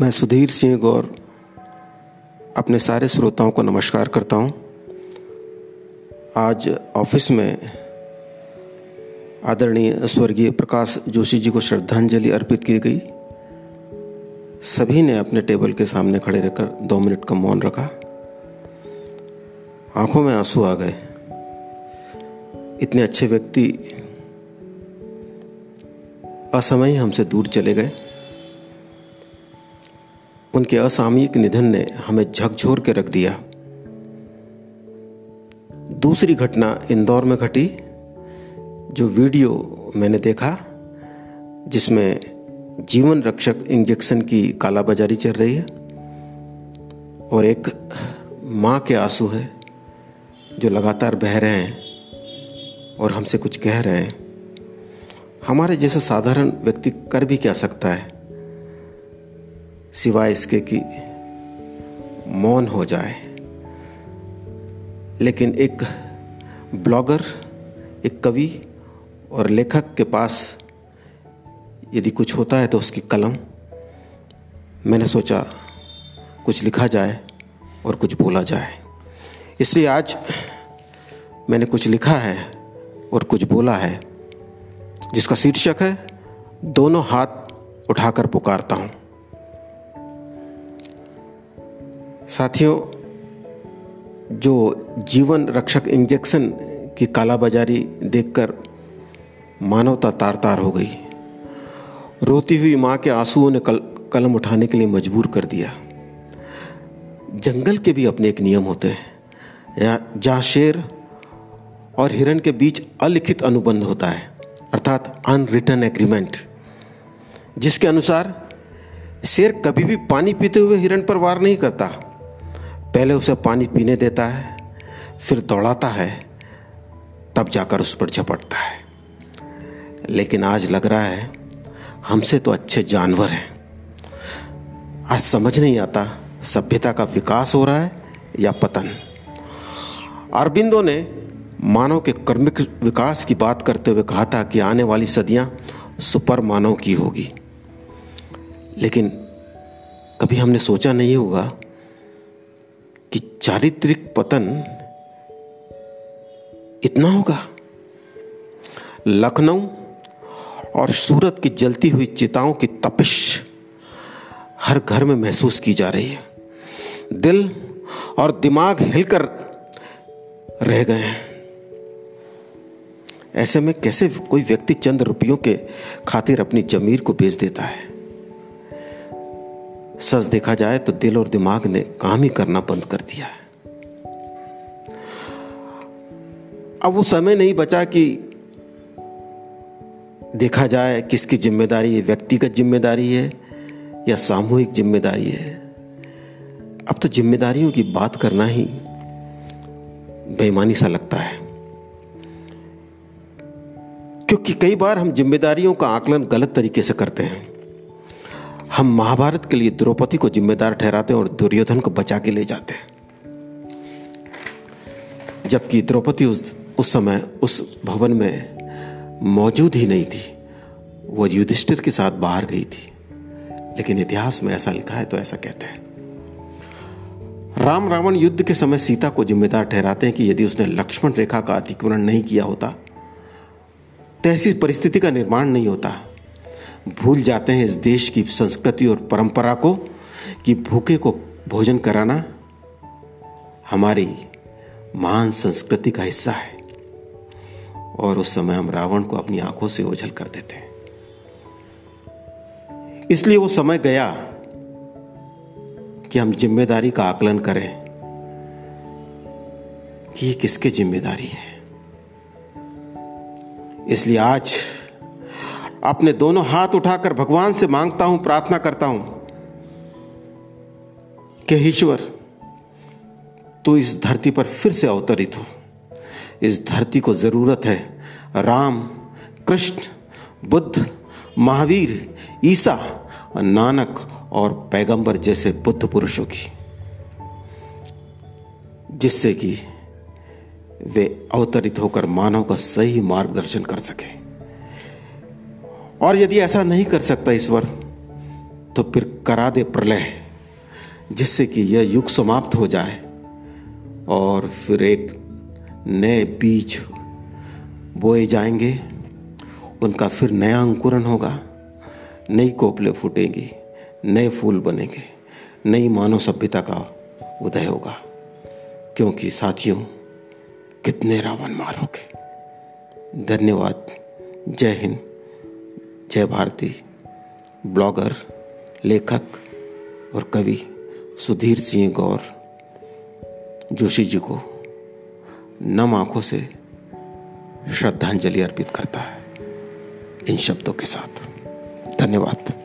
मैं सुधीर सिंह गौर अपने सारे श्रोताओं को नमस्कार करता हूँ। आज ऑफ़िस में आदरणीय स्वर्गीय प्रकाश जोशी जी को श्रद्धांजलि अर्पित की गई। सभी ने अपने टेबल के सामने खड़े रहकर दो मिनट का मौन रखा। आँखों में आँसू आ गए। इतने अच्छे व्यक्ति असमय हमसे दूर चले गए। उनके असामयिक निधन ने हमें झकझोर के रख दिया। दूसरी घटना इंदौर में घटी, जो वीडियो मैंने देखा, जिसमें जीवन रक्षक इंजेक्शन की कालाबाजारी चल रही है और एक माँ के आँसू है, जो लगातार बह रहे हैं और हमसे कुछ कह रहे हैं। हमारे जैसा साधारण व्यक्ति कर भी क्या सकता है? सिवाय इसके कि मौन हो जाए। लेकिन एक ब्लॉगर, एक कवि और लेखक के पास यदि कुछ होता है तो उसकी कलम, मैंने सोचा कुछ लिखा जाए और कुछ बोला जाए। इसलिए आज मैंने कुछ लिखा है और कुछ बोला है, जिसका शीर्षक है, दोनों हाथ उठाकर पुकारता हूँ। साथियों जो जीवन रक्षक इंजेक्शन की कालाबाजारी देखकर मानवता तार तार हो गई। रोती हुई माँ के आंसुओं ने कल, कलम उठाने के लिए मजबूर कर दिया। जंगल के भी अपने एक नियम होते हैं। या जहाँ शेर और हिरण के बीच अलिखित अनुबंध होता है अर्थात अनरिटर्न एग्रीमेंट जिसके अनुसार शेर कभी भी पानी पीते हुए हिरण पर वार नहीं करता। पहले उसे पानी पीने देता है, फिर दौड़ाता है, तब जाकर उस पर झपटता है। लेकिन आज लग रहा है, हमसे तो अच्छे जानवर हैं। आज समझ नहीं आता, सभ्यता का विकास हो रहा है या पतन। अरबिंदो ने मानव के कर्मिक विकास की बात करते हुए कहा था कि आने वाली सदियाँ सुपर मानव की होगी। लेकिन कभी हमने सोचा नहीं होगा कि चारित्रिक पतन इतना होगा। लखनऊ और सूरत की जलती हुई चिताओं की तपिश हर घर में महसूस की जा रही है। दिल और दिमाग हिलकर रह गए हैं। ऐसे में कैसे कोई व्यक्ति चंद रुपयों के खातिर अपनी जमीर को बेच देता है? सच देखा जाए तो दिल और दिमाग ने काम ही करना बंद कर दिया है। अब वो समय नहीं बचा कि देखा जाए किसकी ज़िम्मेदारी है व्यक्तिगत ज़िम्मेदारी है या सामूहिक ज़िम्मेदारी है। अब तो जिम्मेदारियों की बात करना ही बेईमानी सा लगता है। क्योंकि कई बार हम जिम्मेदारियों का आकलन गलत तरीके से करते हैं। हम महाभारत के लिए द्रौपदी को जिम्मेदार ठहराते और दुर्योधन को बचा के ले जाते हैं। जबकि द्रौपदी उस उस समय उस भवन में मौजूद ही नहीं थी। वो युधिष्ठिर के साथ बाहर गई थी। लेकिन इतिहास में ऐसा लिखा है तो ऐसा कहते हैं। राम रावण युद्ध के समय सीता को जिम्मेदार ठहराते हैं कि यदि उसने लक्ष्मण रेखा का अतिक्रमण नहीं किया होता तो ऐसी परिस्थिति का निर्माण नहीं होता भूल जाते हैं इस देश की संस्कृति और परंपरा को कि भूखे को भोजन कराना हमारी महान संस्कृति का हिस्सा है। और उस समय हम रावण को अपनी आँखों से ओझल कर देते हैं। इसलिए वो समय गया कि हम ज़िम्मेदारी का आकलन करें कि ये किसकी ज़िम्मेदारी है। इसलिए आज अपने दोनों हाथ उठाकर भगवान से माँगता हूँ, प्रार्थना करता हूँ कि ईश्वर, तू इस धरती पर फिर से अवतरित हो। इस धरती को ज़रूरत है राम, कृष्ण, बुद्ध, महावीर, ईसा, नानक और पैगंबर जैसे बुद्ध पुरुषों की, जिससे कि वे अवतरित होकर मानव का सही मार्गदर्शन कर सके। और यदि ऐसा नहीं कर सकता ईश्वर तो फिर करा दे प्रलय, जिससे कि यह युग समाप्त हो जाए और फिर एक नए बीज बोए जाएँगे। उनका फिर नया अंकुरन होगा, नई कोपले फूटेंगी, नए फूल बनेंगे, नई मानव सभ्यता का उदय होगा। क्योंकि साथियों, कितने रावण मारोगे। धन्यवाद। जय हिंद। जय भारती। ब्लॉगर, लेखक और कवि सुधीर सिंह गौर, जोशी जी को नम आँखों से श्रद्धांजलि अर्पित करता है इन शब्दों के साथ। धन्यवाद।